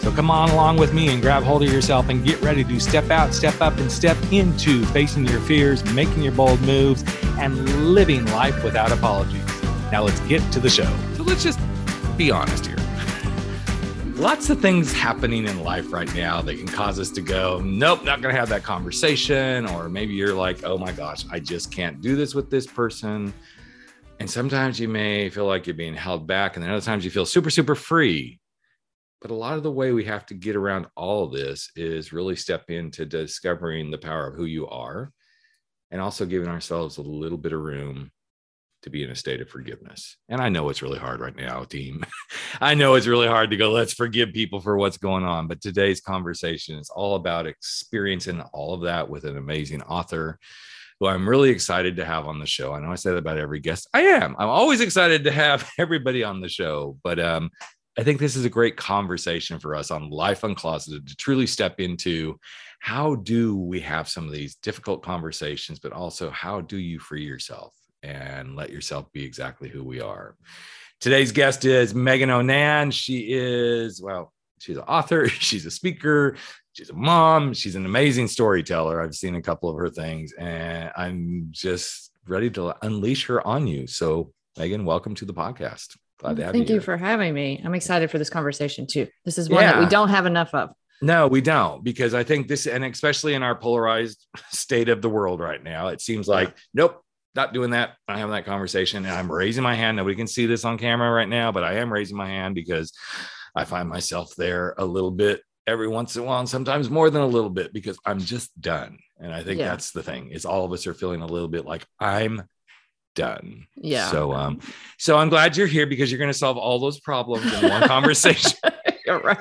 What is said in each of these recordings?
So come on along with me and grab hold of yourself and get ready to step out, step up, and step into facing your fears, making your bold moves, and living life without apologies. Now let's get to the show. So let's just be honest here. Lots of things happening in life right now that can cause us to go, nope, not going to have that conversation. Or maybe you're like, oh my gosh, I just can't do this with this person. And sometimes you may feel like you're being held back. And then other times you feel super, super free but a lot of the way we have to get around all of this is really step into discovering the power of who you are and also giving ourselves a little bit of room to be in a state of forgiveness. And I know it's really hard right now, team. I know it's really hard to go, let's forgive people for what's going on. But today's conversation is all about experiencing all of that with an amazing author who I'm really excited to have on the show. I know I say that about every guest. I am. I'm always excited to have everybody on the show, but um, I think this is a great conversation for us on Life Uncloseted to truly step into how do we have some of these difficult conversations, but also how do you free yourself and let yourself be exactly who we are. Today's guest is Megan O'Nan. She is, well, she's an author, she's a speaker, she's a mom, she's an amazing storyteller. I've seen a couple of her things, and I'm just ready to unleash her on you. So, Megan, welcome to the podcast. Glad to have Thank you, you for having me. I'm excited for this conversation too. This is one yeah. that we don't have enough of. No, we don't, because I think this, and especially in our polarized state of the world right now, it seems like, nope, not doing that. Not having that conversation. And I'm raising my hand. Nobody can see this on camera right now, but I am raising my hand because I find myself there a little bit every once in a while, and sometimes more than a little bit because I'm just done. And I think yeah. that's the thing is all of us are feeling a little bit like I'm done. Yeah. So um so I'm glad you're here because you're going to solve all those problems in one conversation. you're right.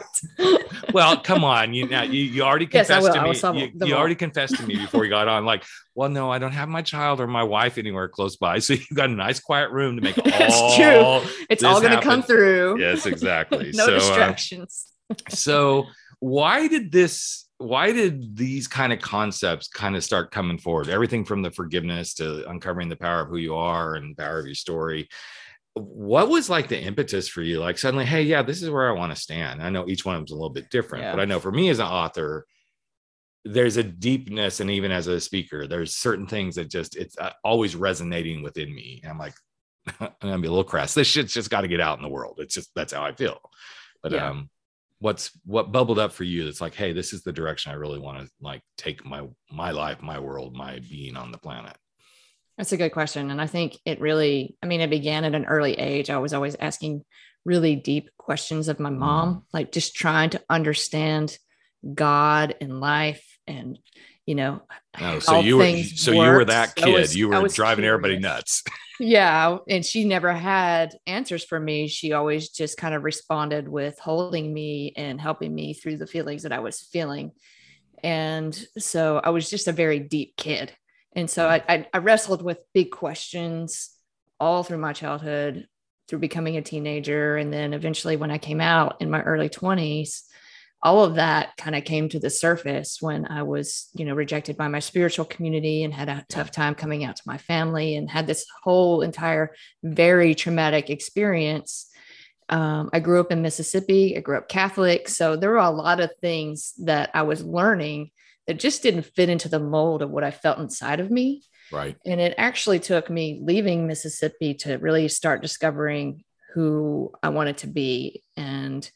well, come on. You now you, you already confessed yes, to me. You, you already confessed to me before you got on. Like, well, no, I don't have my child or my wife anywhere close by. So you've got a nice quiet room to make all It's true. It's all going to come through. Yes, exactly. no so, uh, distractions. Uh, so why did this why did these kind of concepts kind of start coming forward? Everything from the forgiveness to uncovering the power of who you are and the power of your story. What was like the impetus for you? Like suddenly hey yeah this is where i want to stand. I know each one of them's a little bit different yeah. but i know for me as an author there's a deepness and even as a speaker there's certain things that just it's uh, always resonating within me and i'm like i'm gonna be a little crass. This shit's just got to get out in the world. It's just that's how i feel. But yeah. um what's what bubbled up for you that's like hey this is the direction i really want to like take my my life my world my being on the planet that's a good question and i think it really i mean it began at an early age i was always asking really deep questions of my mom mm. like just trying to understand god and life and you know oh, so you were so worked. you were that kid was, you were driving curious. everybody nuts. Yeah and she never had answers for me. She always just kind of responded with holding me and helping me through the feelings that i was feeling. And so i was just a very deep kid. And so i, I, I wrestled with big questions all through my childhood through becoming a teenager. And then eventually when i came out in my early 20s all of that kind of came to the surface when I was, you know, rejected by my spiritual community and had a tough time coming out to my family and had this whole entire very traumatic experience. Um, I grew up in Mississippi. I grew up Catholic. So there were a lot of things that I was learning that just didn't fit into the mold of what I felt inside of me. Right. And it actually took me leaving Mississippi to really start discovering who I wanted to be. And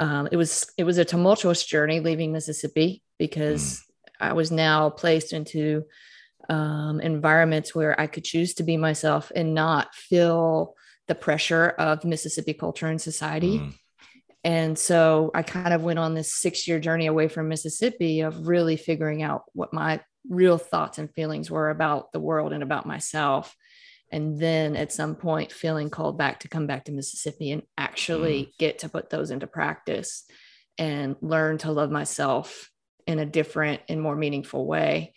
um, it was it was a tumultuous journey leaving Mississippi because mm. I was now placed into um, environments where I could choose to be myself and not feel the pressure of Mississippi culture and society. Mm. And so I kind of went on this six year journey away from Mississippi of really figuring out what my real thoughts and feelings were about the world and about myself and then at some point feeling called back to come back to Mississippi and actually mm. get to put those into practice and learn to love myself in a different and more meaningful way.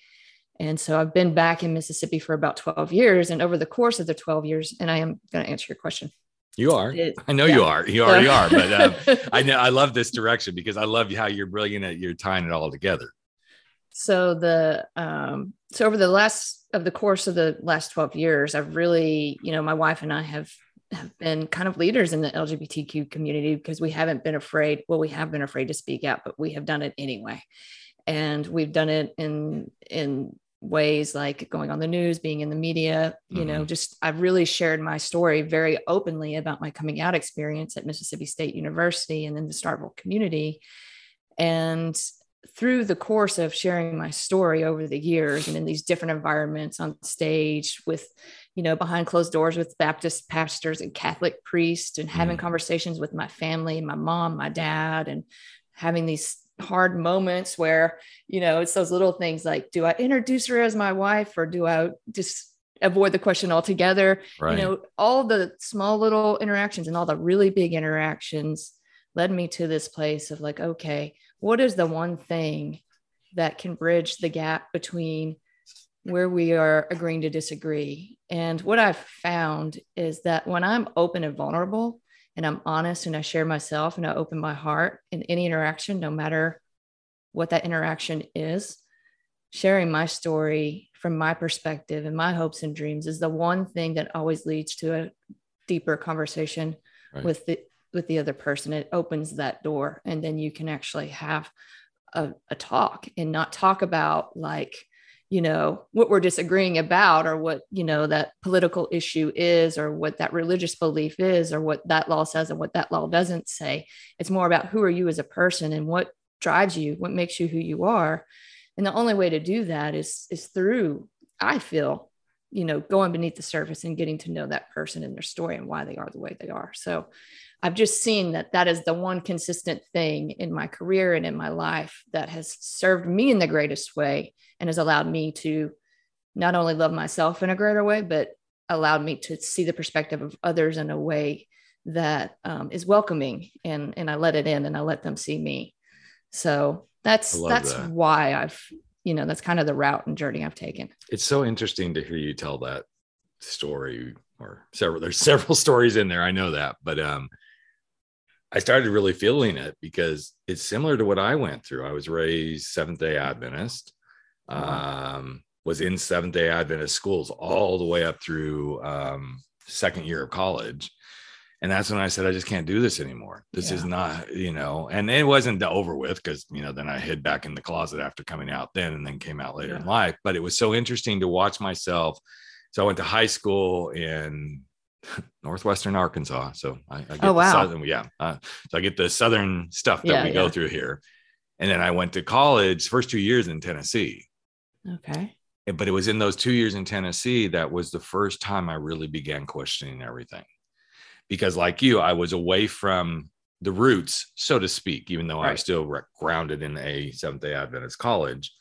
And so I've been back in Mississippi for about 12 years. And over the course of the 12 years, and I am going to answer your question. You are. It, I know yeah. you are. You already are. But um, I know I love this direction because I love how you're brilliant at you're tying it all together. So the um, so over the last of the course of the last 12 years, I've really, you know, my wife and I have have been kind of leaders in the LGBTQ community because we haven't been afraid. Well, we have been afraid to speak out, but we have done it anyway. And we've done it in in ways like going on the news, being in the media, you mm-hmm. know, just I've really shared my story very openly about my coming out experience at Mississippi State University and in the Starkville community. And through the course of sharing my story over the years and in these different environments on stage with you know behind closed doors with baptist pastors and catholic priests and having mm. conversations with my family my mom my dad and having these hard moments where you know it's those little things like do i introduce her as my wife or do i just avoid the question altogether right. you know all the small little interactions and all the really big interactions led me to this place of like okay what is the one thing that can bridge the gap between where we are agreeing to disagree? And what I've found is that when I'm open and vulnerable and I'm honest and I share myself and I open my heart in any interaction, no matter what that interaction is, sharing my story from my perspective and my hopes and dreams is the one thing that always leads to a deeper conversation right. with the with the other person it opens that door and then you can actually have a, a talk and not talk about like you know what we're disagreeing about or what you know that political issue is or what that religious belief is or what that law says and what that law doesn't say. It's more about who are you as a person and what drives you what makes you who you are. And the only way to do that is is through i feel you know going beneath the surface and getting to know that person and their story and why they are the way they are. So I've just seen that that is the one consistent thing in my career and in my life that has served me in the greatest way and has allowed me to not only love myself in a greater way, but allowed me to see the perspective of others in a way that um, is welcoming and and I let it in and I let them see me. So that's that's that. why I've you know that's kind of the route and journey I've taken. It's so interesting to hear you tell that story or several there's several stories in there I know that but um I started really feeling it because it's similar to what I went through. I was raised Seventh day Adventist, um, was in Seventh day Adventist schools all the way up through um, second year of college. And that's when I said, I just can't do this anymore. This yeah. is not, you know, and it wasn't over with because, you know, then I hid back in the closet after coming out then and then came out later yeah. in life. But it was so interesting to watch myself. So I went to high school in northwestern Arkansas. So I, I get oh, wow. southern, yeah. Uh, so I get the southern stuff that yeah, we yeah. go through here. And then I went to college, first two years in Tennessee. Okay. But it was in those two years in Tennessee that was the first time I really began questioning everything. Because, like you, I was away from the roots, so to speak, even though right. I was still grounded in a Seventh day Adventist college.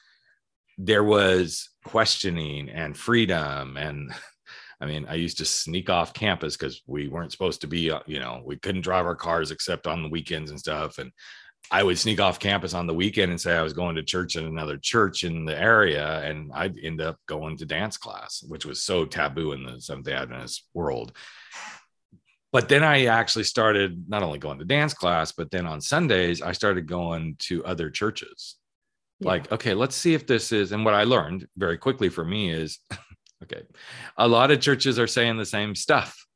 There was questioning and freedom and I mean, I used to sneak off campus because we weren't supposed to be, uh, you know, we couldn't drive our cars except on the weekends and stuff. And I would sneak off campus on the weekend and say I was going to church in another church in the area. And I'd end up going to dance class, which was so taboo in the Seventh day Adventist world. But then I actually started not only going to dance class, but then on Sundays, I started going to other churches. Yeah. Like, okay, let's see if this is. And what I learned very quickly for me is Okay. A lot of churches are saying the same stuff,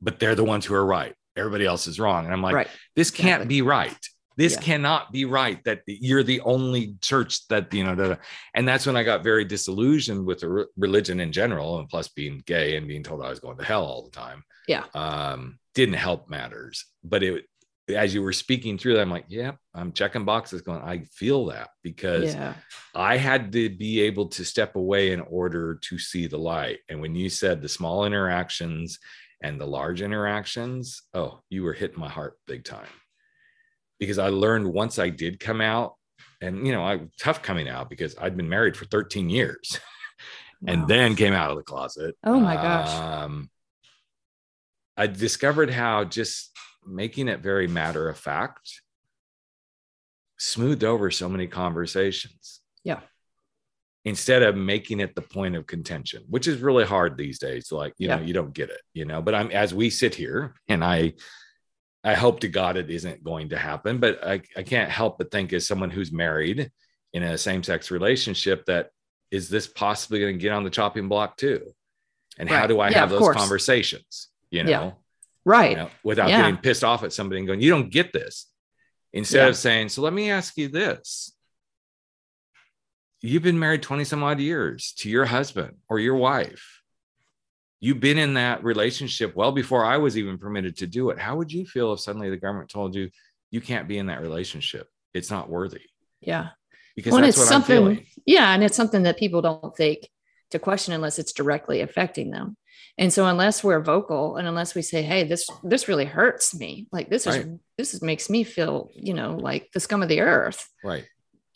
but they're the ones who are right. Everybody else is wrong. And I'm like, right. this can't exactly. be right. This yeah. cannot be right that you're the only church that, you know, and that's when I got very disillusioned with religion in general. And plus being gay and being told I was going to hell all the time. Yeah. Um, didn't help matters, but it, as you were speaking through that, I'm like, yeah, I'm checking boxes going, I feel that because yeah. I had to be able to step away in order to see the light. And when you said the small interactions and the large interactions, oh, you were hitting my heart big time. Because I learned once I did come out, and you know, I tough coming out because I'd been married for 13 years wow. and then came out of the closet. Oh my gosh. Um, I discovered how just making it very matter of fact smoothed over so many conversations. Yeah. instead of making it the point of contention, which is really hard these days. Like, you Yeah. know, you don't get it, you know, but I'm as we sit here and I, I hope to God it isn't going to happen, but I, I can't help but think as someone who's married in a same sex relationship that is this possibly going to get on the chopping block too? And how do I Yeah, have those course. conversations, you know. Right you know, without Yeah. getting pissed off at somebody and going, you don't get this. Instead Yeah. of saying, so let me ask you this. You've been married 20 some odd years to your husband or your wife. You've been in that relationship well before I was even permitted to do it. How would you feel if suddenly the government told you you can't be in that relationship? It's not worthy yeah because Well, that's it's what I'm feeling. Yeah, and it's something that people don't think to question unless it's directly affecting them. And so unless we're vocal and unless we say, "Hey, this this really hurts me. Like this is this is makes me feel, you know, like the scum of the earth." Right.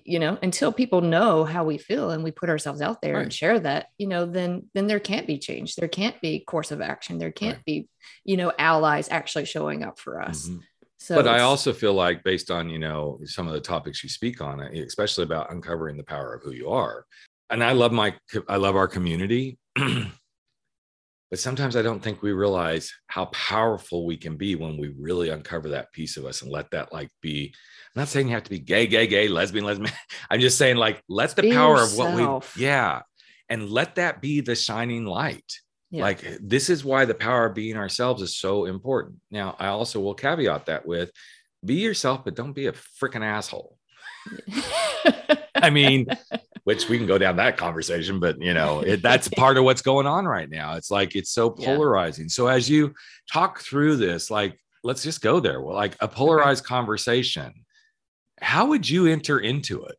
You know, until people know how we feel and we put ourselves out there Right. and share that, you know, then then there can't be change. There can't be course of action. There can't Right. be, you know, allies actually showing up for us. Mhm. So but I also feel like, based on you know some of the topics you speak on, especially about uncovering the power of who you are, and I love my, I love our community, but sometimes I don't think we realize how powerful we can be when we really uncover that piece of us and let that like be. I'm not saying you have to be gay, gay, gay, lesbian, lesbian. I'm just saying like let the Be power of what we, yeah, and let that be the shining light. Yeah. Like this is why the power of being ourselves is so important. Now, I also will caveat that with be yourself, but don't be a freaking asshole. I mean, which we can go down that conversation, but you know, it, that's part of what's going on right now. It's like it's so Yeah. polarizing. So as you talk through this, like let's just go there. Well, like a polarized conversation. How would you enter into it?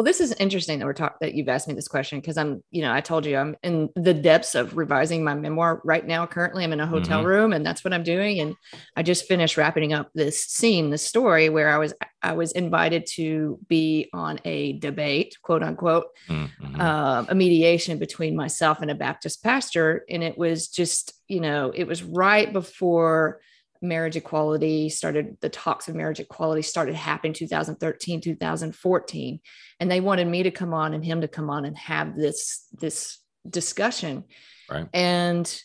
Well, this is interesting that we're talking that you've asked me this question because I'm, you know, I told you I'm in the depths of revising my memoir right now. Currently, I'm in a hotel Mhm. room, and that's what I'm doing. And I just finished wrapping up this scene, this story where I was I was invited to be on a debate, quote unquote, Mhm. um, a mediation between myself and a Baptist pastor. And it was just, you know, it was right before marriage equality started, the talks of marriage equality started happening 2013, 2014. And they wanted me to come on and him to come on and have this, this discussion. Right. And,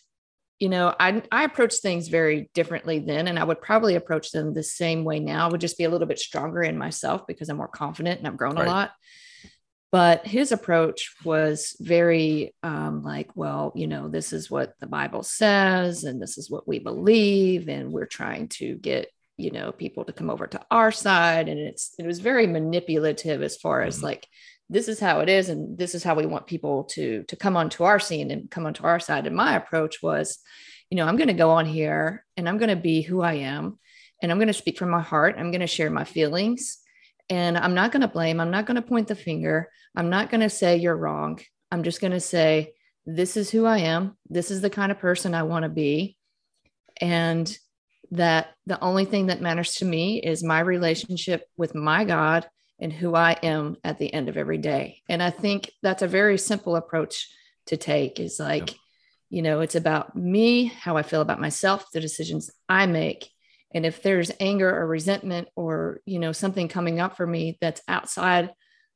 you know, I, I approached things very differently then, and I would probably approach them the same way now. I would just be a little bit stronger in myself because I'm more confident and I've grown Right. a lot but his approach was very um, like well you know this is what the bible says and this is what we believe and we're trying to get you know people to come over to our side and it's it was very manipulative as far as Mhm. like this is how it is and this is how we want people to to come onto our scene and come onto our side and my approach was you know i'm going to go on here and i'm going to be who i am and i'm going to speak from my heart i'm going to share my feelings and i'm not going to blame i'm not going to point the finger. I'm not going to say you're wrong. I'm just going to say this is who i am. This is the kind of person i want to be. And that the only thing that matters to me is my relationship with my god and who i am at the end of every day. And i think that's a very simple approach to take is like you know it's about me how i feel about myself the decisions i make and if there's anger or resentment or you know something coming up for me that's outside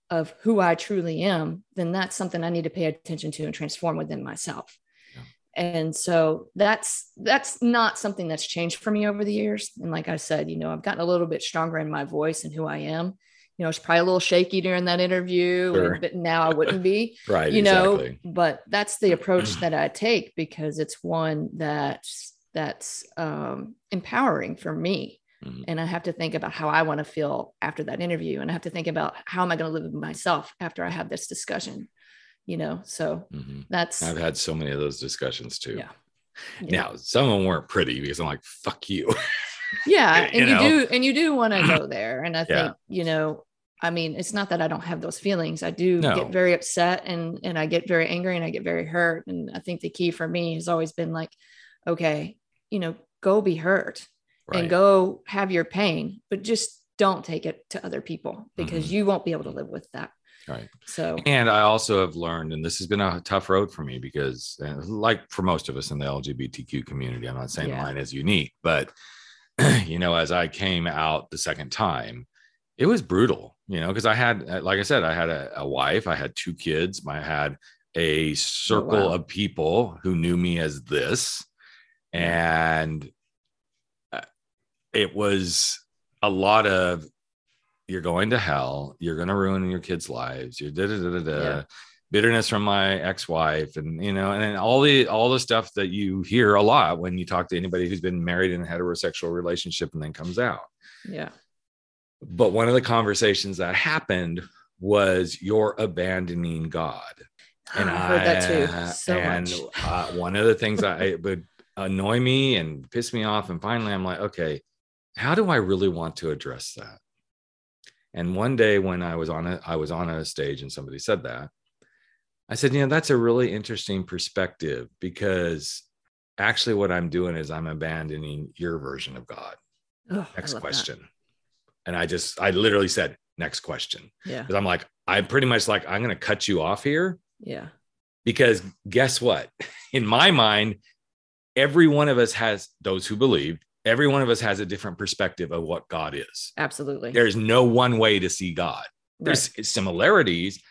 of who i truly am then that's something i need to pay attention to and transform within myself Yeah. and so that's that's not something that's changed for me over the years and like i said you know i've gotten a little bit stronger in my voice and who i am you know it's probably a little shaky during that interview Sure. but now i wouldn't be Right. you know exactly. but that's the approach that i take because it's one that's that's um, empowering for me Mhm. and i have to think about how i want to feel after that interview and i have to think about how am i going to live with myself after i have this discussion you know so Mhm. that's I've had so many of those discussions too. Yeah. yeah Now, some of them weren't pretty because I'm like, fuck you. yeah you and you, know? do and you do want to go there and i Yeah. think you know i mean it's not that i don't have those feelings i do No. get very upset and and i get very angry and i get very hurt and i think the key for me has always been like okay you know go be hurt Right. and go have your pain but just don't take it to other people because Mhm. you won't be able to live with that Right. so And I also have learned, and this has been a tough road for me because, uh, like for most of us in the LGBTQ community, I'm not saying Yeah. mine is unique, but you know, as I came out the second time, it was brutal, you know, because I had, uh, like I said, I had a, a, wife, I had two kids, I had a circle oh, wow. of people who knew me as this. And uh, it was a lot of you're going to hell, you're going to ruin your kids' lives, you're da da da da da. Yeah. Bitterness from my ex-wife, and you know, and then all the all the stuff that you hear a lot when you talk to anybody who's been married in a heterosexual relationship and then comes out. Yeah. But one of the conversations that happened was you're abandoning God. And I heard that too. So and uh, one of the things I, would annoy me and piss me off, and finally I'm like, okay, how do I really want to address that? And one day when I was on a, I was on a stage and somebody said that, I said, you know, that's a really interesting perspective because actually what I'm doing is I'm abandoning your version of God. Oh, Next question. That. And I just, I literally said, next question. Yeah. Because I'm like, I'm pretty much like, I'm going to cut you off here. Yeah. Because guess what? In my mind, every one of us has those who believed, every one of us has a different perspective of what God is. Absolutely. There's no one way to see God. There's right. similarities,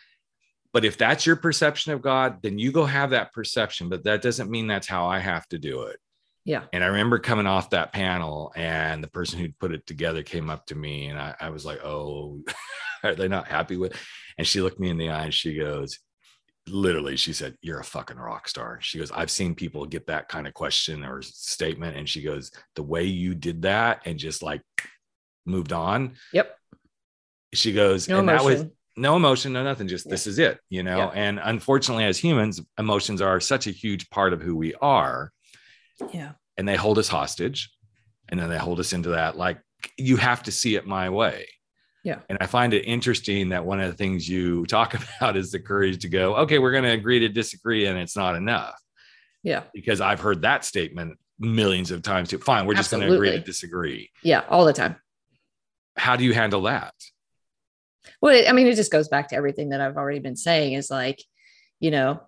but if that's your perception of God, then you go have that perception, but that doesn't mean that's how I have to do it. Yeah. And I remember coming off that panel, and the person who put it together came up to me, and I, I was like, "Oh, are they not happy with?" And she looked me in the eye, and she goes, literally, she said, "You're a fucking rock star." She goes, "I've seen people get that kind of question or statement," and she goes, "The way you did that and just like moved on." Yep. She goes, no and emotion. that was no emotion, no nothing. Just yeah. this is it, you know. Yeah. And unfortunately, as humans, emotions are such a huge part of who we are yeah. And they hold us hostage and then they hold us into that like you have to see it my way. Yeah. And I find it interesting that one of the things you talk about is the courage to go, okay, we're going to agree to disagree and it's not enough. Yeah. Because I've heard that statement millions of times too. Fine, we're just going to agree to disagree. Yeah, all the time. How do you handle that? Well, I mean, it just goes back to everything that I've already been saying is like, you know,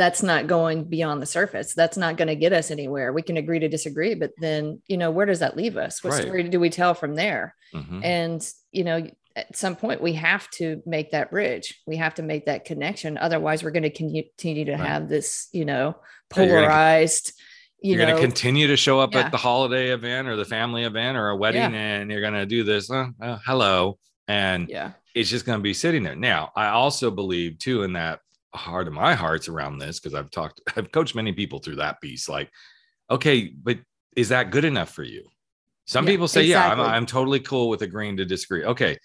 that's not going beyond the surface. That's not going to get us anywhere. We can agree to disagree, but then, you know, where does that leave us? What right. story do we tell from there? Mm-hmm. And, you know, at some point we have to make that bridge. We have to make that connection. Otherwise, we're going to continue to right. have this, you know, polarized. You're going to continue to show up yeah. at the holiday event or the family event or a wedding, yeah. and you're going to do this. Uh, uh, hello, and yeah, it's just going to be sitting there. Now, I also believe too in that heart of my hearts around this because I've talked, I've coached many people through that piece. Like, okay, but is that good enough for you? Some yeah, people say, exactly. yeah, I'm, I'm totally cool with agreeing to disagree. Okay.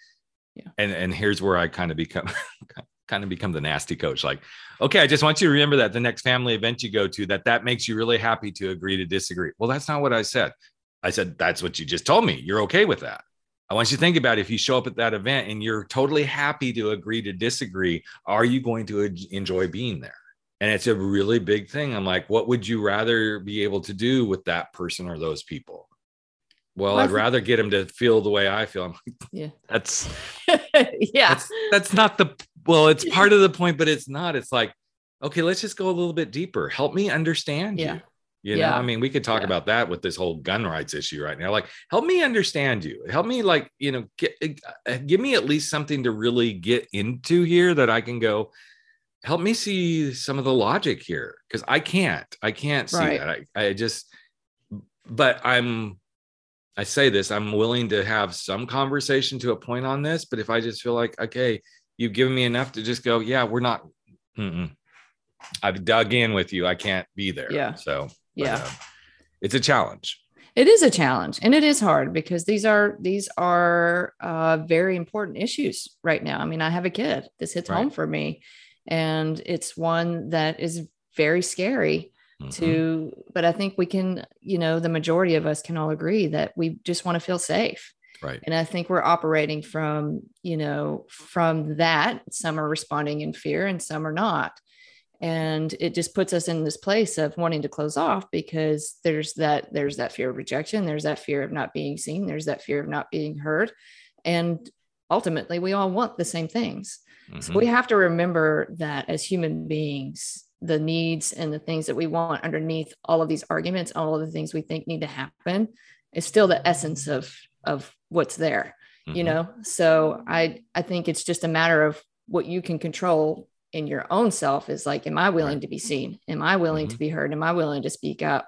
Yeah. And and here's where I kind of become kind of become the nasty coach. Like, okay, I just want you to remember that the next family event you go to, that that makes you really happy to agree to disagree. Well, that's not what I said. I said, that's what you just told me. You're okay with that. I want you to think about if you show up at that event and you're totally happy to agree to disagree, are you going to enjoy being there? And it's a really big thing. I'm like, what would you rather be able to do with that person or those people? Well, I'd rather get them to feel the way I feel. I'm like, yeah, that's yeah, that's, that's not the well, it's part of the point, but it's not. It's like, okay, let's just go a little bit deeper. Help me understand yeah. you. You yeah. know, I mean, we could talk yeah. about that with this whole gun rights issue right now. Like, help me understand you. Help me, like, you know, get, uh, give me at least something to really get into here that I can go. Help me see some of the logic here because I can't. I can't see right. that. I, I just, but I'm. I say this. I'm willing to have some conversation to a point on this, but if I just feel like, okay, you've given me enough to just go, yeah, we're not. Mm-mm. I've dug in with you. I can't be there. Yeah. So yeah. uh, it's a challenge. It is a challenge and it is hard because these are these are uh, very important issues right now. I mean i have a kid. This hits right. home for me and it's one that is very scary mm-hmm. to but i think we can you know the majority of us can all agree that we just want to feel safe. Right. And i think we're operating from you know from that. Some are responding in fear and some are not and it just puts us in this place of wanting to close off because there's that there's that fear of rejection there's that fear of not being seen there's that fear of not being heard and ultimately we all want the same things mm-hmm. so we have to remember that as human beings the needs and the things that we want underneath all of these arguments all of the things we think need to happen is still the essence of of what's there you Mhm. know so i i think it's just a matter of what you can control in your own self is like am i willing to be seen am i willing to mm-hmm. be heard am i willing to speak up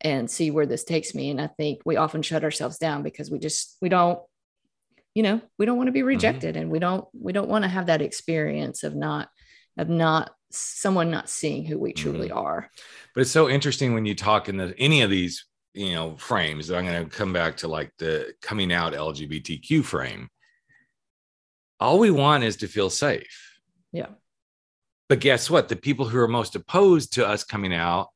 and see where this takes me and i think we often shut ourselves down because we just we don't you know we don't want to be mm-hmm. rejected and we don't we don't want to have that experience of not of not someone not seeing who we truly mm-hmm. are But it's so interesting when you talk in the, any of these, you know, frames. I'm going to come back to like the coming out LGBTQ frame. All we want is to feel safe. Yeah. But guess what? The people who are most opposed to us coming out,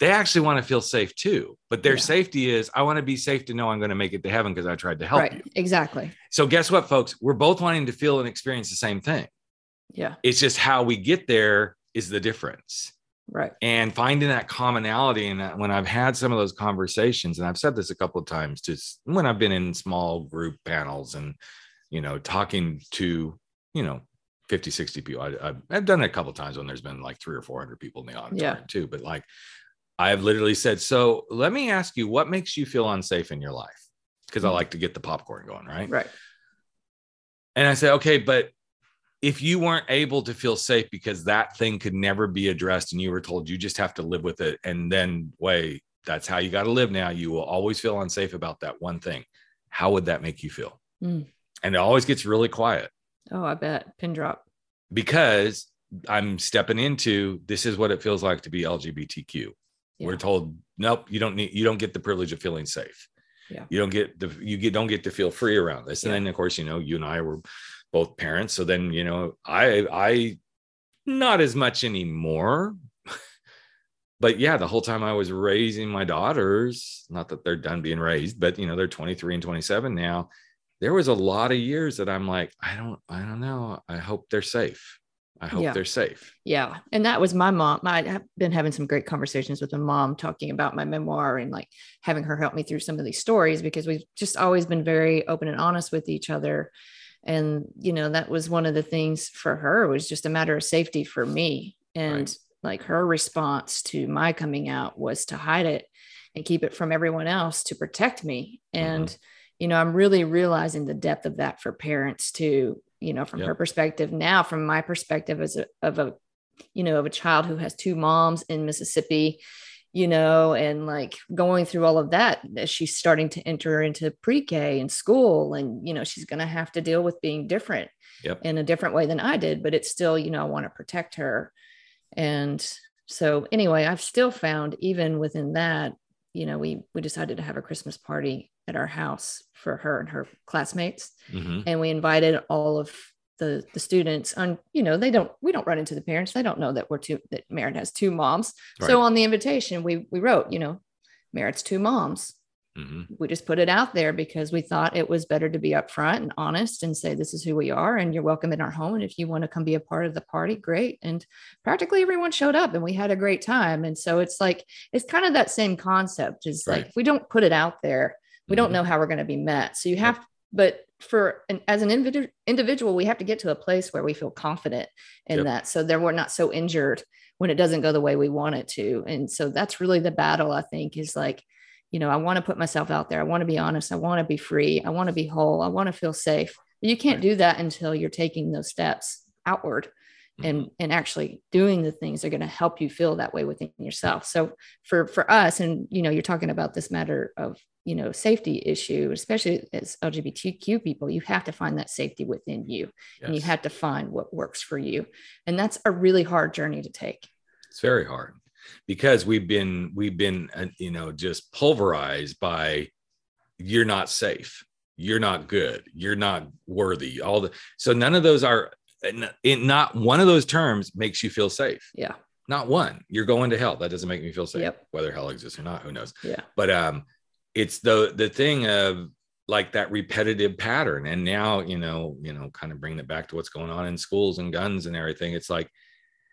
they actually want to feel safe too. But their Yeah. safety is, I want to be safe to know I'm going to make it to heaven because I tried to help right you. exactly So guess what, folks? We're both wanting to feel and experience the same thing. yeah It's just how we get there is the difference right and finding that commonality and that when i've had some of those conversations and i've said this a couple of times just when i've been in small group panels and you know talking to you know 50 60 people I, I've, I've done it a couple of times when there's been like three or 400 people in the auditorium too but like i've literally said so let me ask you what makes you feel unsafe in your life because i Mhm. like to get the popcorn going right right and I said, okay, but if you weren't able to feel safe because that thing could never be addressed and you were told you just have to live with it, and then wait, that's how you got to live now. You will always feel unsafe about that one thing. How would that make you feel? Mm. And it always gets really quiet oh i bet pin drop because I'm stepping into this is what it feels like to be LGBTQ. Yeah. We're told, nope, you don't need, you don't get the privilege of feeling safe. Yeah. You don't get the, you get, don't get to feel free around this. And Yeah. then of course, you know, you and I were both parents. So then, you know, I, I, not as much anymore. but yeah, the whole time I was raising my daughters, not that they're done being raised, but you know, they're 23 and 27 now. There was a lot of years that I'm like, I don't, I don't know. I hope they're safe. I hope Yeah. they're safe. Yeah. And that was my mom. I have been having some great conversations with my mom talking about my memoir and like having her help me through some of these stories because we've just always been very open and honest with each other. And, you know, that was one of the things for her was just a matter of safety for me. And Right. like her response to my coming out was to hide it and keep it from everyone else to protect me. Mm-hmm. You know, I'm really realizing the depth of that for parents too, you know, from Yep. her perspective. Now, from my perspective as a, of a, you know, of a child who has two moms in Mississippi, you know, and like going through all of that as she's starting to enter into pre-K and school. And, you know, she's going to have to deal with being different Yep. in a different way than I did, but it's still, you know, I want to protect her. And so anyway, I've still found even within that, you know, we we decided to have a Christmas party at our house for her and her classmates. Mhm. and we invited all of the the students on you know they don't we don't run into the parents. They don't know that we're two that Merritt has two moms. So on the invitation we we wrote you know Merritt's two moms. Mhm. we just put it out there because we thought it was better to be upfront and honest and say this is who we are and you're welcome in our home. And if you want to come be a part of the party great. And practically everyone showed up and we had a great time. And so it's like it's kind of that same concept. Is Right. like if we don't put it out there we don't know how we're going to be met. So you have but for an, as an individual individual we have to get to a place where we feel confident in Yep. that so then we're not so injured when it doesn't go the way we want it to. And so that's really the battle i think is like you know i want to put myself out there. I want to be honest. I want to be free. I want to be whole. I want to feel safe. But you can't Right. do that until you're taking those steps outward Mm-hmm. and and actually doing the things that are going to help you feel that way within yourself. So for for us and you know you're talking about this matter of you know safety issue especially as lgbtq people you have to find that safety within you and you have to find what works for you and that's a really hard journey to take. It's very hard because we've been we've been uh, you know just pulverized by you're not safe. You're not good. You're not worthy. All the so none of those are in not one of those terms makes you feel safe. Yeah. Not one. You're going to hell. That doesn't make me feel safe Yep. whether hell exists or not who knows? Yeah. But um it's the the thing of like that repetitive pattern. And now you know you know kind of bringing it back to what's going on in schools and guns and everything it's like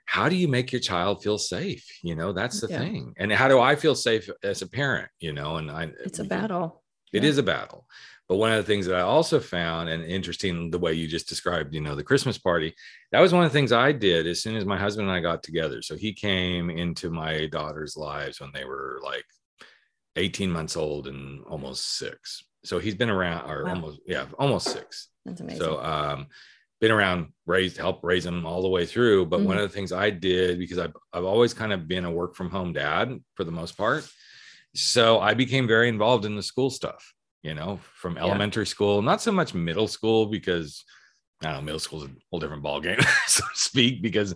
how do you make your child feel safe? You know that's the Yeah. thing. And how do i feel safe as a parent you know? And i it's a battle. It Yeah. is a battle. But one of the things that i also found and interesting the way you just described you know the christmas party that was one of the things i did as soon as my husband and i got together. So he came into my daughter's lives when they were like 18 months old and almost six So he's been around, or Wow. almost, yeah, almost six. That's amazing. So, um, been around, raised, helped raise him all the way through. But one Mhm. of the things I did because I've, I've always kind of been a work from home dad for the most part. So I became very involved in the school stuff, you know, from Yeah. elementary school, not so much middle school because I don't know, middle school is a whole different ball game, so to speak, because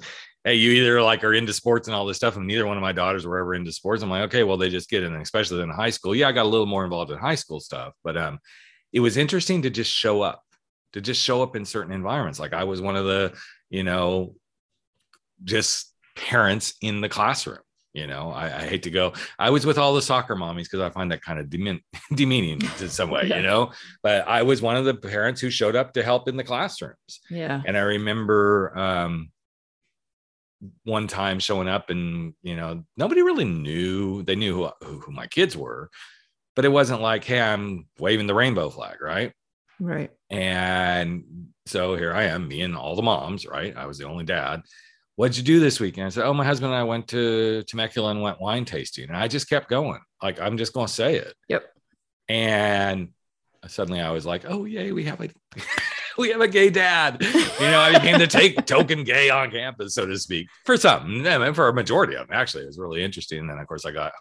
hey, you either like are into sports and all this stuff, and neither one of my daughters were ever into sports. I'm like, okay, well, they just get in, especially in high school. Yeah, I got a little more involved in high school stuff, but um, it was interesting to just show up, to just show up in certain environments. Like I was one of the, you know, just parents in the classroom. You know, I, I hate to go. I was with all the soccer mommies because I find that kind of demean, demeaning in some way, Yeah. you know. But I was one of the parents who showed up to help in the classrooms. yeah. And I remember um, one time showing up, and you know, nobody really knew. They knew who, who, who my kids were, but it wasn't like, "Hey, I'm waving the rainbow flag," right? Right. And so here I am, me and all the moms, right? I was the only dad. What'd you do this weekend? I said, Oh, my husband and I went to Temecula and went wine tasting. And I just kept going. Like, I'm just going to say it. Yep. And suddenly I was like, Oh, yay, we have a. We have a gay dad. You know, I became the take token gay on campus, so to speak, for some, and for a majority of them. Actually, it was really interesting. And then, of course, I got,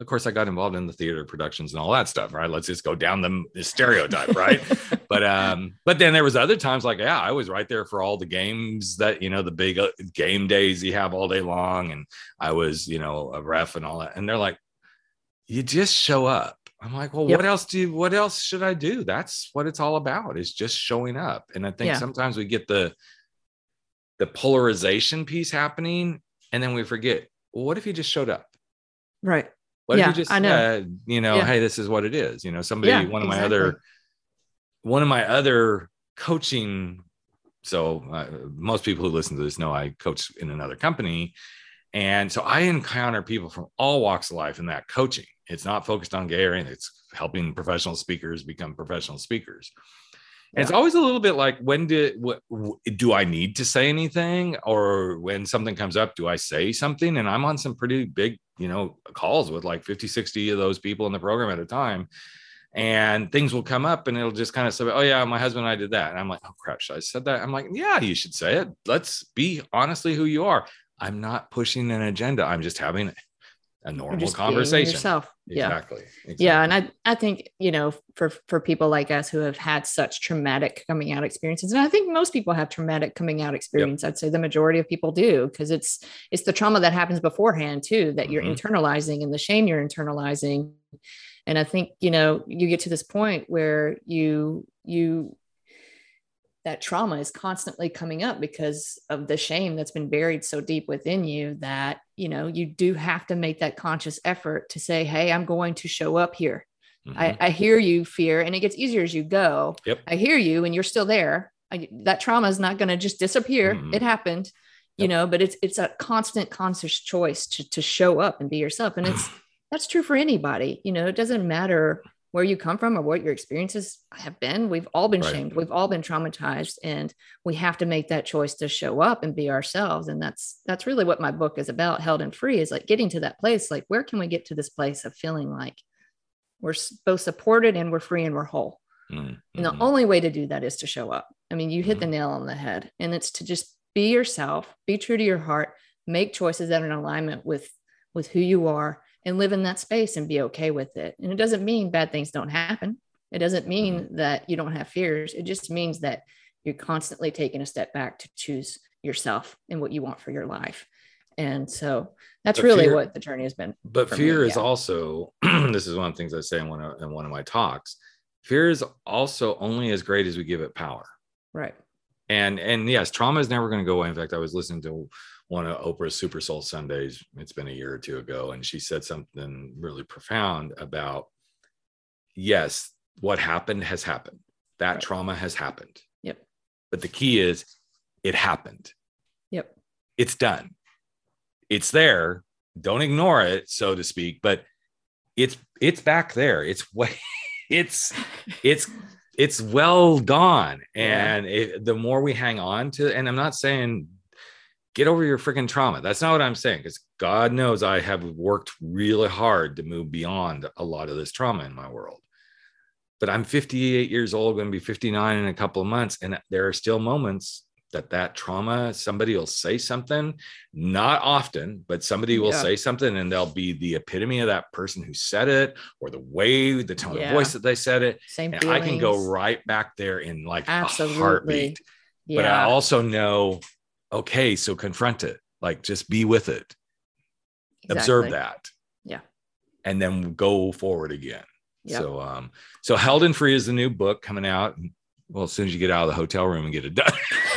of course, I got involved in the theater productions and all that stuff. Right? Let's just go down the, the stereotype, right? but um but then there was other times like yeah i was right there for all the games that you know the big uh, game days you have all day long and i was you know a ref and all that and they're like you just show up i'm like well Yep. what else do you, what else should i do that's what it's all about is just showing up and i think Yeah. sometimes we get the the polarization piece happening and then we forget well what if you just showed up right. what Yeah, if you just I know. uh, you know Yeah. hey this is what it is you know somebody one of my exactly. other one of my other coaching so uh, most people who listen to this know i coach in another company and so i encounter people from all walks of life in that coaching it's not focused on gay or anything it's helping professional speakers become professional speakers and it's always a little bit like when did what do i need to say anything or when something comes up do i say something and i'm on some pretty big you know calls with like 50 60 of those people in the program at a time and things will come up and it'll just kind of say, Oh, yeah, my husband and I did that. And I'm like, Oh, crap, should I said that? I'm like, Yeah, you should say it. Let's be honestly who you are. I'm not pushing an agenda. I'm just having a normal conversation. Yourself. Yeah. Exactly. Yeah, and I I think you know for for people like us who have had such traumatic coming out experiences, and I think most people have traumatic coming out experience. I'd say the majority of people do because it's it's the trauma that happens beforehand too that you're Mhm. internalizing and the shame you're internalizing. And I think you know you get to this point where you you that trauma is constantly coming up because of the shame that's been buried so deep within you that you know you do have to make that conscious effort to say hey i'm going to show up here Mhm. I, I hear you fear and it gets easier as you go Yep. i hear you and you're still there I, that trauma is not going to just disappear Mhm. it happened you Yep. know but it's it's a constant conscious choice to, to show up and be yourself and it's that's true for anybody you know it doesn't matter where you come from or what your experiences have been we've all been Right. shamed we've all been traumatized and we have to make that choice to show up and be ourselves and that's that's really what my book is about held and free is like getting to that place like where can we get to this place of feeling like we're both supported and we're free and we're whole Mhm. and the Mhm. only way to do that is to show up. I mean, you hit Mm-hmm. the nail on the head, and it's to just be yourself, be true to your heart, make choices that are in alignment with with who you are, and live in that space and be okay with it. And it doesn't mean bad things don't happen. It doesn't mean Mm-hmm. that you don't have fears. It just means that you're constantly taking a step back to choose yourself and what you want for your life. And so that's But really fear- what the journey has been. but fear me, is yeah. also this is one of the things i say in one of, in one of my talks fear is also only as great as we give it power Right. and and yes trauma is never going to go away in fact i was listening to one of oprah's super soul sundays it's been a year or two ago and she said something really profound about yes what happened has happened that Right. trauma has happened Yep. but the key is it happened Yep. it's done it's there don't ignore it so to speak but it's it's back there it's way it's it's it's well gone Yeah. and it, the more we hang on to and i'm not saying get over your freaking trauma that's not what i'm saying because god knows i have worked really hard to move beyond a lot of this trauma in my world but I'm 58 years old, going to be 59 in a couple of months. And there are still moments that that trauma, somebody will say something, not often, but somebody will Yeah. say something and they'll be the epitome of that person who said it or the way, the tone Yeah. of voice that they said it. Same And I can go right back there in like a Absolutely. heartbeat. Yeah. But I also know, okay, so confront it. Like just be with it exactly. observe that Yeah. and then go forward again Yep. so um so held and free is the new book coming out well as soon as you get out of the hotel room and get it done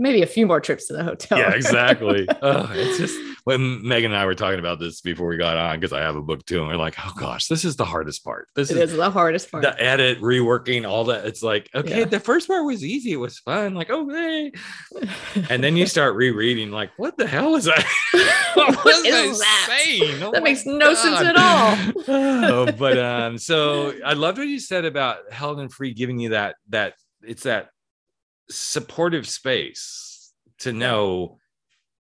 Maybe a few more trips to the hotel. yeah exactly oh, it's just when meagan and i were talking about this before we got on because i have a book too and we're like oh gosh this is the hardest part this it is is the hardest part. the edit reworking all that it's like okay Yeah. the first part was easy it was fun like okay. and then you start rereading like what the hell is that What was I that? saying? Oh that makes no sense at all. oh, but um, so I loved what you said about held and free giving you that that it's that supportive space to know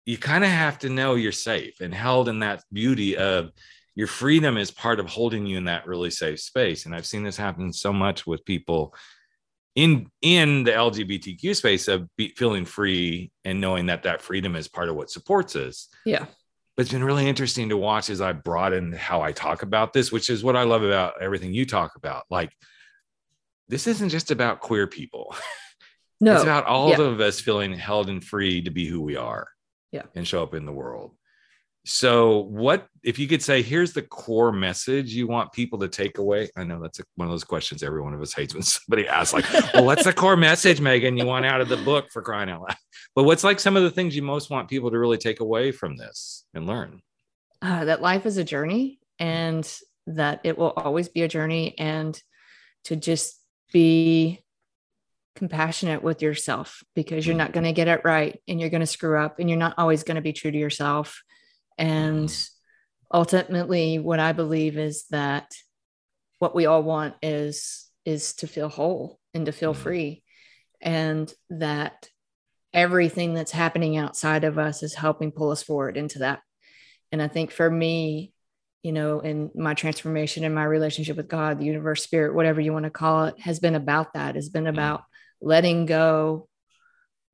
you kind of have to know you're safe and held in that beauty of your freedom is part of holding you in that really safe space. And I've seen this happen so much with people in in the LGBTQ space of be, feeling free and knowing that that freedom is part of what supports us Yeah. but it's been really interesting to watch as I broaden how I talk about this, which is what I love about everything you talk about. Like, this isn't just about queer people. No. It's about all Yeah. of us feeling held and free to be who we are. Yeah. And show up in the world. So, what if you could say, here's the core message you want people to take away? I know that's a, one of those questions every one of us hates when somebody asks, like, well, what's the core message, Meagan, you want out of the book for crying out loud? But what's like some of the things you most want people to really take away from this and learn? uh, that life is a journey and that it will always be a journey and to just be compassionate with yourself because you're mm. not going to get it right and you're going to screw up and you're not always going to be true to yourself. And mm. ultimately what i believe is that what we all want is is to feel whole and to feel Mhm. free. And that everything that's happening outside of us is helping pull us forward into that. And I think for me, you know, in my transformation and my relationship with God, the universe, spirit, whatever you want to call it, has been about that, has been mm. about letting go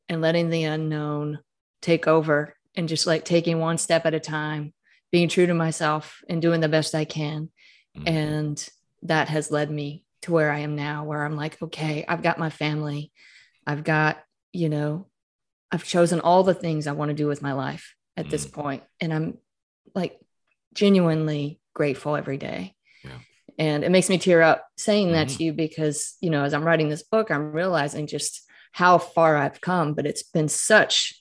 and letting the unknown take over and just like taking one step at a time, being true to myself and doing the best I can. Mhm. And that has led me to where I am now, where I'm like, okay, I've got my family. I've got, you know, I've chosen all the things I want to do with my life at this Mm. point, And I'm like genuinely grateful every day. And it makes me tear up saying that Mhm. to you because, you know, as I'm writing this book, I'm realizing just how far I've come, but it's been such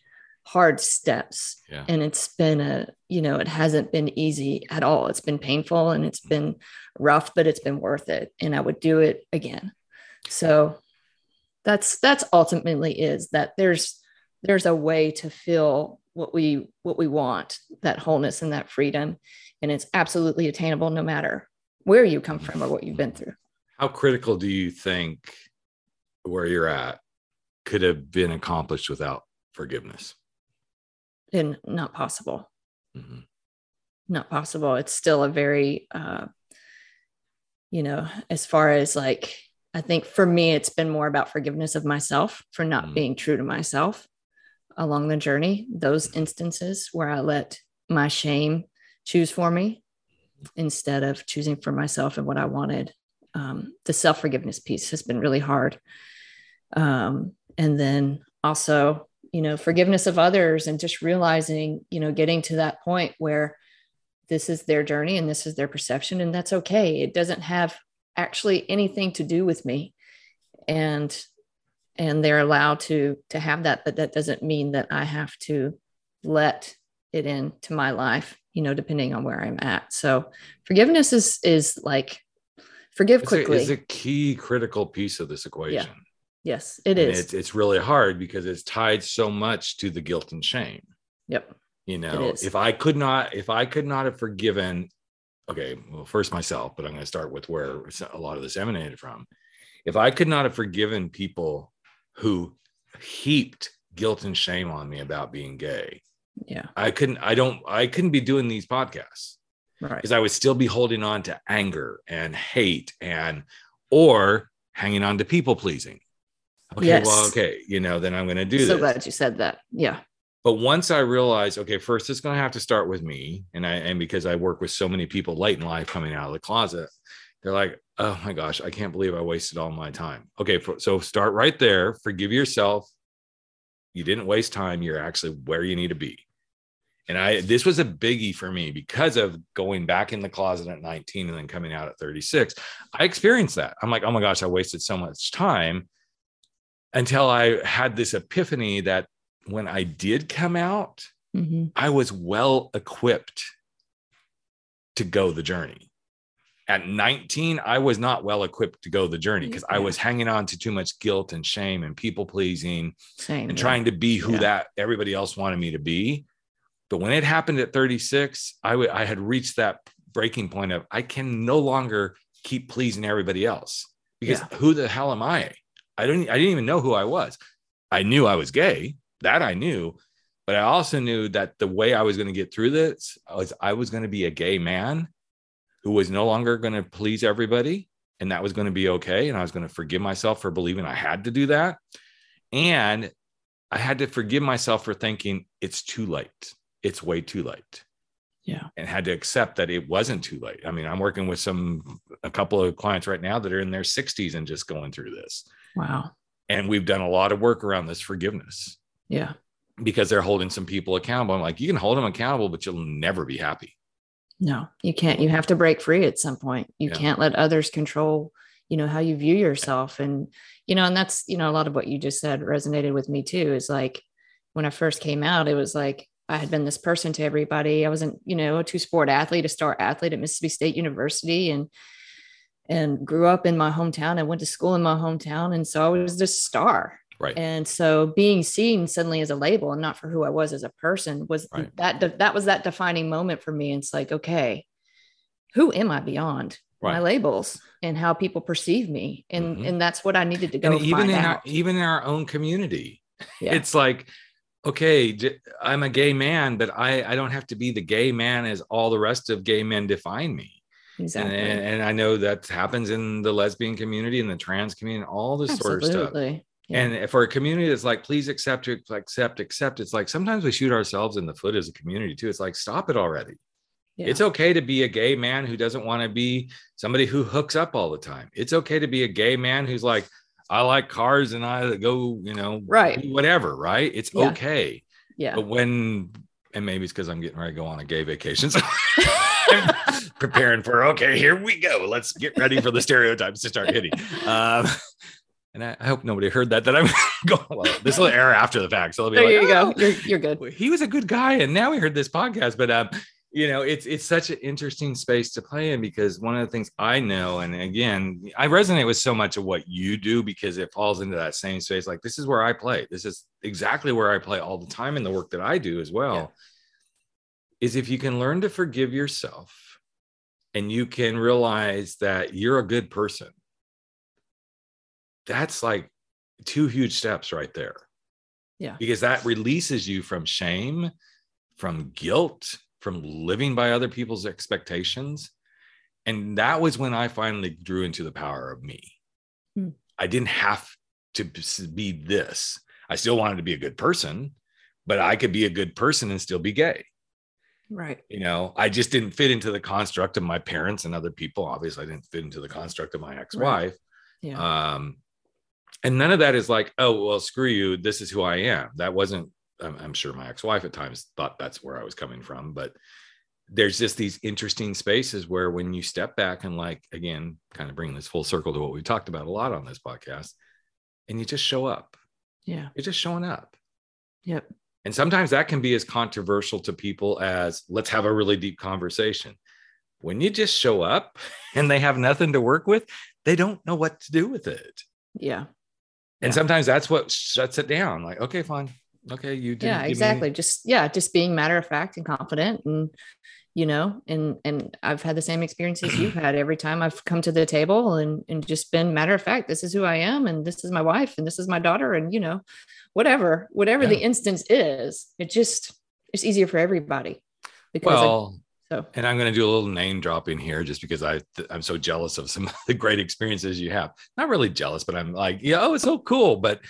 hard steps. Yeah. and it's been a you know it hasn't been easy at all. It's been painful and it's been rough but it's been worth it. And i would do it again. So that's that's ultimately is that there's there's a way to feel what we what we want that wholeness and that freedom. And it's absolutely attainable no matter where you come from or what you've been through How critical do you think where you're at could have been accomplished without forgiveness? and not possible Mhm. not possible it's still a very uh you know as far as like i think for me it's been more about forgiveness of myself for not Mm. being true to myself along the journey those instances where i let my shame choose for me instead of choosing for myself and what i wanted. Um, the self-forgiveness piece has been really hard. Um, and then also you know forgiveness of others and just realizing you know getting to that point where this is their journey and this is their perception and that's okay. It doesn't have actually anything to do with me. And and they're allowed to to have that but that doesn't mean that i have to let it into my life you know depending on where i'm at so forgiveness is is like forgive It's a, quickly it's a key critical piece of this equation. yes it And is It's, it's really hard because it's tied so much to the guilt and shame. yep You know, if I could not, if I could not have forgiven, okay, well, first myself, but I'm going to start with where a lot of this emanated from. If I could not have forgiven people who heaped guilt and shame on me about being gay, yeah I couldn't, I don't, I couldn't be doing these podcasts right because I would still be holding on to anger and hate and or hanging on to people pleasing. Okay, Yes. well, okay, you know, then I'm going to do so this. glad you said that. Yeah. But once I realized, okay, first it's going to have to start with me, and I and because I work with so many people late in life coming out of the closet, they're like, oh my gosh, I can't believe I wasted all my time. Okay, so start right there. Forgive yourself. You didn't waste time. You're actually where you need to be. And I this was a biggie for me because of going back in the closet at 19 and then coming out at 36. I experienced that. I'm like, oh my gosh, I wasted so much time until I had this epiphany that when I did come out, Mhm. I was well equipped to go the journey. At 19, I was not well equipped to go the journey because I was hanging on to too much guilt and shame and people pleasing Same. and yeah. trying to be who Yeah. that everybody else wanted me to be. But when it happened at 36, I w- I had reached that breaking point of I can no longer keep pleasing everybody else because who the hell am I? I don't I didn't even know who I was. I knew I was gay, that I knew, but I also knew that the way I was going to get through this was I was going to be a gay man who was no longer going to please everybody and that was going to be okay and I was going to forgive myself for believing I had to do that. And I had to forgive myself for thinking it's too late. It's way too late. Yeah. And had to accept that it wasn't too late. I mean, I'm working with some, a couple of clients right now that are in their 60s and just going through this. Wow. And we've done a lot of work around this forgiveness Yeah. because they're holding some people accountable. I'm like, you can hold them accountable, but you'll never be happy. No, you can't. You have to break free at some point. You Yeah. can't let others control, you know, how you view yourself. And, you know, and that's, you know, a lot of what you just said resonated with me too. Is like when I first came out, it was like I had been this person to everybody. I wasn't, you know, a two sport athlete, a star athlete at Mississippi State University and and grew up in my hometown and went to school in my hometown. And so I was this star. Right. And so being seen suddenly as a label and not for who I was as a person was Right. that that was that defining moment for me. It's like, okay, who am I beyond my labels and how people perceive me? And Mhm. and that's what I needed to go And even in our, even in our own community, yeah. it's like okay I'm a gay man but i i don't have to be the gay man as all the rest of gay men define me and, exactly. and, and i know that happens in the lesbian community and the trans community and all this sort of stuff Absolutely. Yeah. and for a community that's like please accept accept accept it's like sometimes we shoot ourselves in the foot as a community too it's like stop it already yeah. it's okay to be a gay man who doesn't want to be somebody who hooks up all the time it's okay to be a gay man who's like i like cars and i go you know Right. whatever right it's Yeah. okay yeah. but when, and maybe it's because I'm getting ready to go on a gay vacation. So I'm preparing for, okay, here we go. Let's get ready for the stereotypes to start hitting. Um, and I, I hope nobody heard that, that I'm going, well, this will air after the fact. So they'll be There like, you go. "Oh, You're you're good. he was a good guy. And now we heard this podcast, but, um, you know, it's it's such an interesting space to play in because one of the things I know, and again, I resonate with so much of what you do because it falls into that same space. Like this is where I play. This is exactly where I play all the time in the work that I do as well. Yeah. Is if you can learn to forgive yourself and you can realize that you're a good person. That's like two huge steps right there. Yeah. Because that releases you from shame, from guilt, from living by other people's expectations. And that was when I finally drew into the power of me. Hmm. I didn't have to be this. I still wanted to be a good person, but I could be a good person and still be gay. Right. You know, I just didn't fit into the construct of my parents and other people. Obviously, I didn't fit into the construct of my ex-wife. Yeah. Um, and none of that is like, oh, well, screw you. This is who I am. That wasn't, I'm, I'm sure my ex wife at times thought that's where I was coming from. But there's just these interesting spaces where when you step back and, like, again, kind of bring this full circle to what we talked about a lot on this podcast, and you just show up, yeah. you're just showing up. Yep. And sometimes that can be as controversial to people as let's have a really deep conversation. When you just show up and they have nothing to work with, they don't know what to do with it. Yeah. And Yeah. sometimes that's what shuts it down. Like, okay, fine. Okay, you did. yeah exactly just yeah just being matter of fact and confident and you know and and i've had the same experiences you've had every time i've come to the table and and just been matter of fact this is who i am and this is my wife and this is my daughter and you know whatever whatever the instance is it just it's easier for everybody because Well, So, and I'm going to do a little name dropping here just because I I'm so jealous of some of the great experiences you have. Not really jealous, but I'm like, yeah, oh, it's so cool. But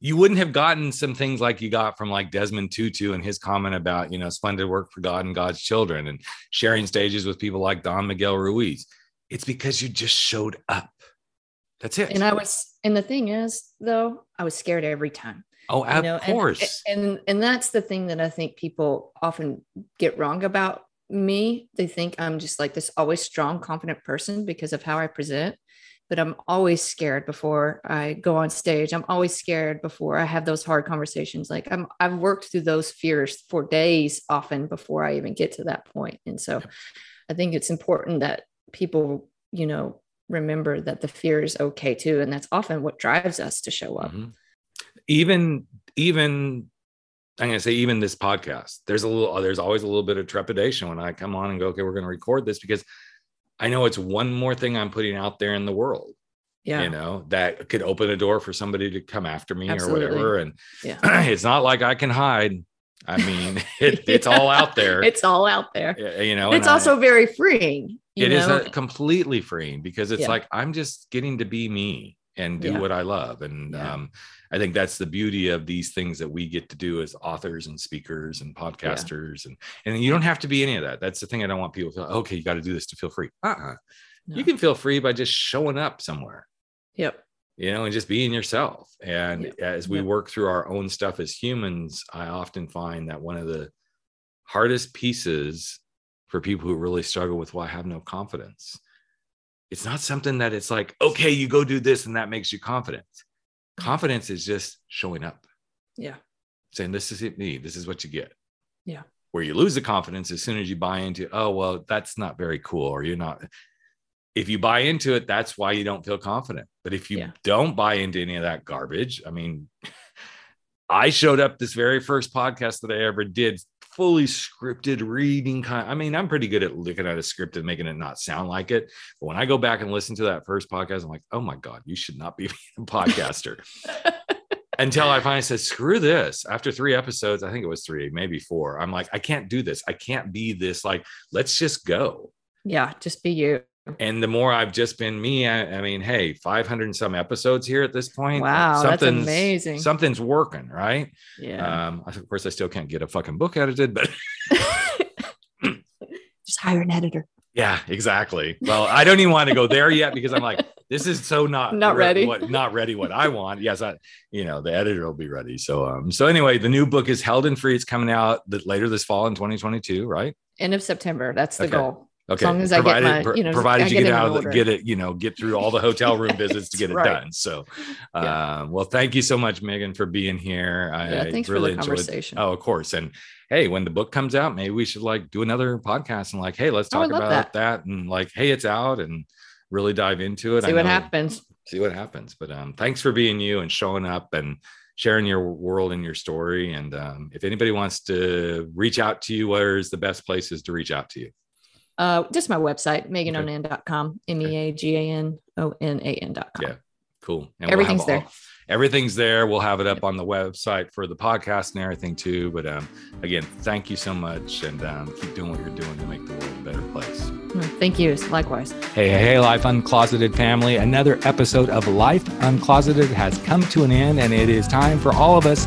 you wouldn't have gotten some things like you got from like Desmond Tutu and his comment about, you know, splendid work for God and God's children and sharing stages with people like Don Miguel Ruiz. It's because you just showed up. That's it. And I was, and the thing is, though, I was scared every time. Oh, of know? course. And, and and that's the thing that I think people often get wrong about me. They think I'm just like this always strong, confident person because of how I present. But I'm always scared before I go on stage. I'm always scared before I have those hard conversations. Like I'm I've worked through those fears for days often before I even get to that point. And so I think it's important that people, you know, remember that the fear is okay too. And that's often what drives us to show up. Mm-hmm even even I'm going to say even this podcast, there's a little, there's always a little bit of trepidation when I come on and go, okay, we're going to record this because I know it's one more thing I'm putting out there in the world. Yeah. You know, that could open a door for somebody to come after me Absolutely. or whatever. And yeah. it's not like I can hide. I mean, it, it's yeah. all out there. It's all out there. You know, it's also I, very freeing. It know? is a, completely freeing because it's yeah. like I'm just getting to be me and do what I love. And um, I think that's the beauty of these things that we get to do as authors and speakers and podcasters. Yeah. And and you don't have to be any of that. That's the thing I don't want people to okay, you got to do this to feel free. Uh-uh. No. You can feel free by just showing up somewhere. Yep. You know, and just being yourself. And yep. as we yep. work through our own stuff as humans, I often find that one of the hardest pieces for people who really struggle with why well, I have no confidence. It's not something that it's like, okay, you go do this and that makes you confident confidence is just showing up. Yeah. Saying this is it me. This is what you get. Yeah. Where you lose the confidence as soon as you buy into oh well that's not very cool or you're not. If you buy into it that's why you don't feel confident. But if you yeah. don't buy into any of that garbage i mean i showed up this very first podcast that i ever did fully scripted reading kind. I mean, I'm pretty good at looking at a script and making it not sound like it. But when I go back and listen to that first podcast, I'm like, oh my God, you should not be a podcaster. Until I finally said, screw this. After three episodes, I think it was three, maybe four. I'm like, I can't do this. I can't be this. Like, let's just go. Yeah, just be you and the more I've just been me, I, I, mean, hey, 500 and some episodes here at this point. Wow, that's amazing. Something's working, right? Yeah. Um, of course, I still can't get a fucking book edited, but just hire an editor. Yeah, exactly. Well, I don't even want to go there yet because I'm like, this is so not not re- ready. What not ready? What I want? Yes, I, you know, the editor will be ready. So, um, so anyway, the new book is held and free. It's coming out later this fall in 2022, right? End of September. That's the okay. goal. Okay. As long as provided, I get my, you know, provided you get, out of the, get it, you know, get through all the hotel room visits to get it right. done. So, yeah. um, well, thank you so much, Meagan, for being here. I, yeah, thanks really for the conversation. Oh, of course. And hey, when the book comes out, maybe we should like do another podcast and like, hey, let's talk about that. that. and like, hey, it's out and really dive into it. See I what know, happens. See what happens. But um, thanks for being you and showing up and sharing your world and your story. And um, if anybody wants to reach out to you, where's the best places to reach out to you? Uh, just my website, meaganonan.com, M E A G A N O N A N.com. Yeah, cool. And Everything's we'll there. All, everything's there. We'll have it up on the website for the podcast and everything too. But um, again, thank you so much and um, keep doing what you're doing to make the world a better place. Mm, thank you. Likewise. Hey, hey, Life Uncloseted family. Another episode of Life Uncloseted has come to an end, and it is time for all of us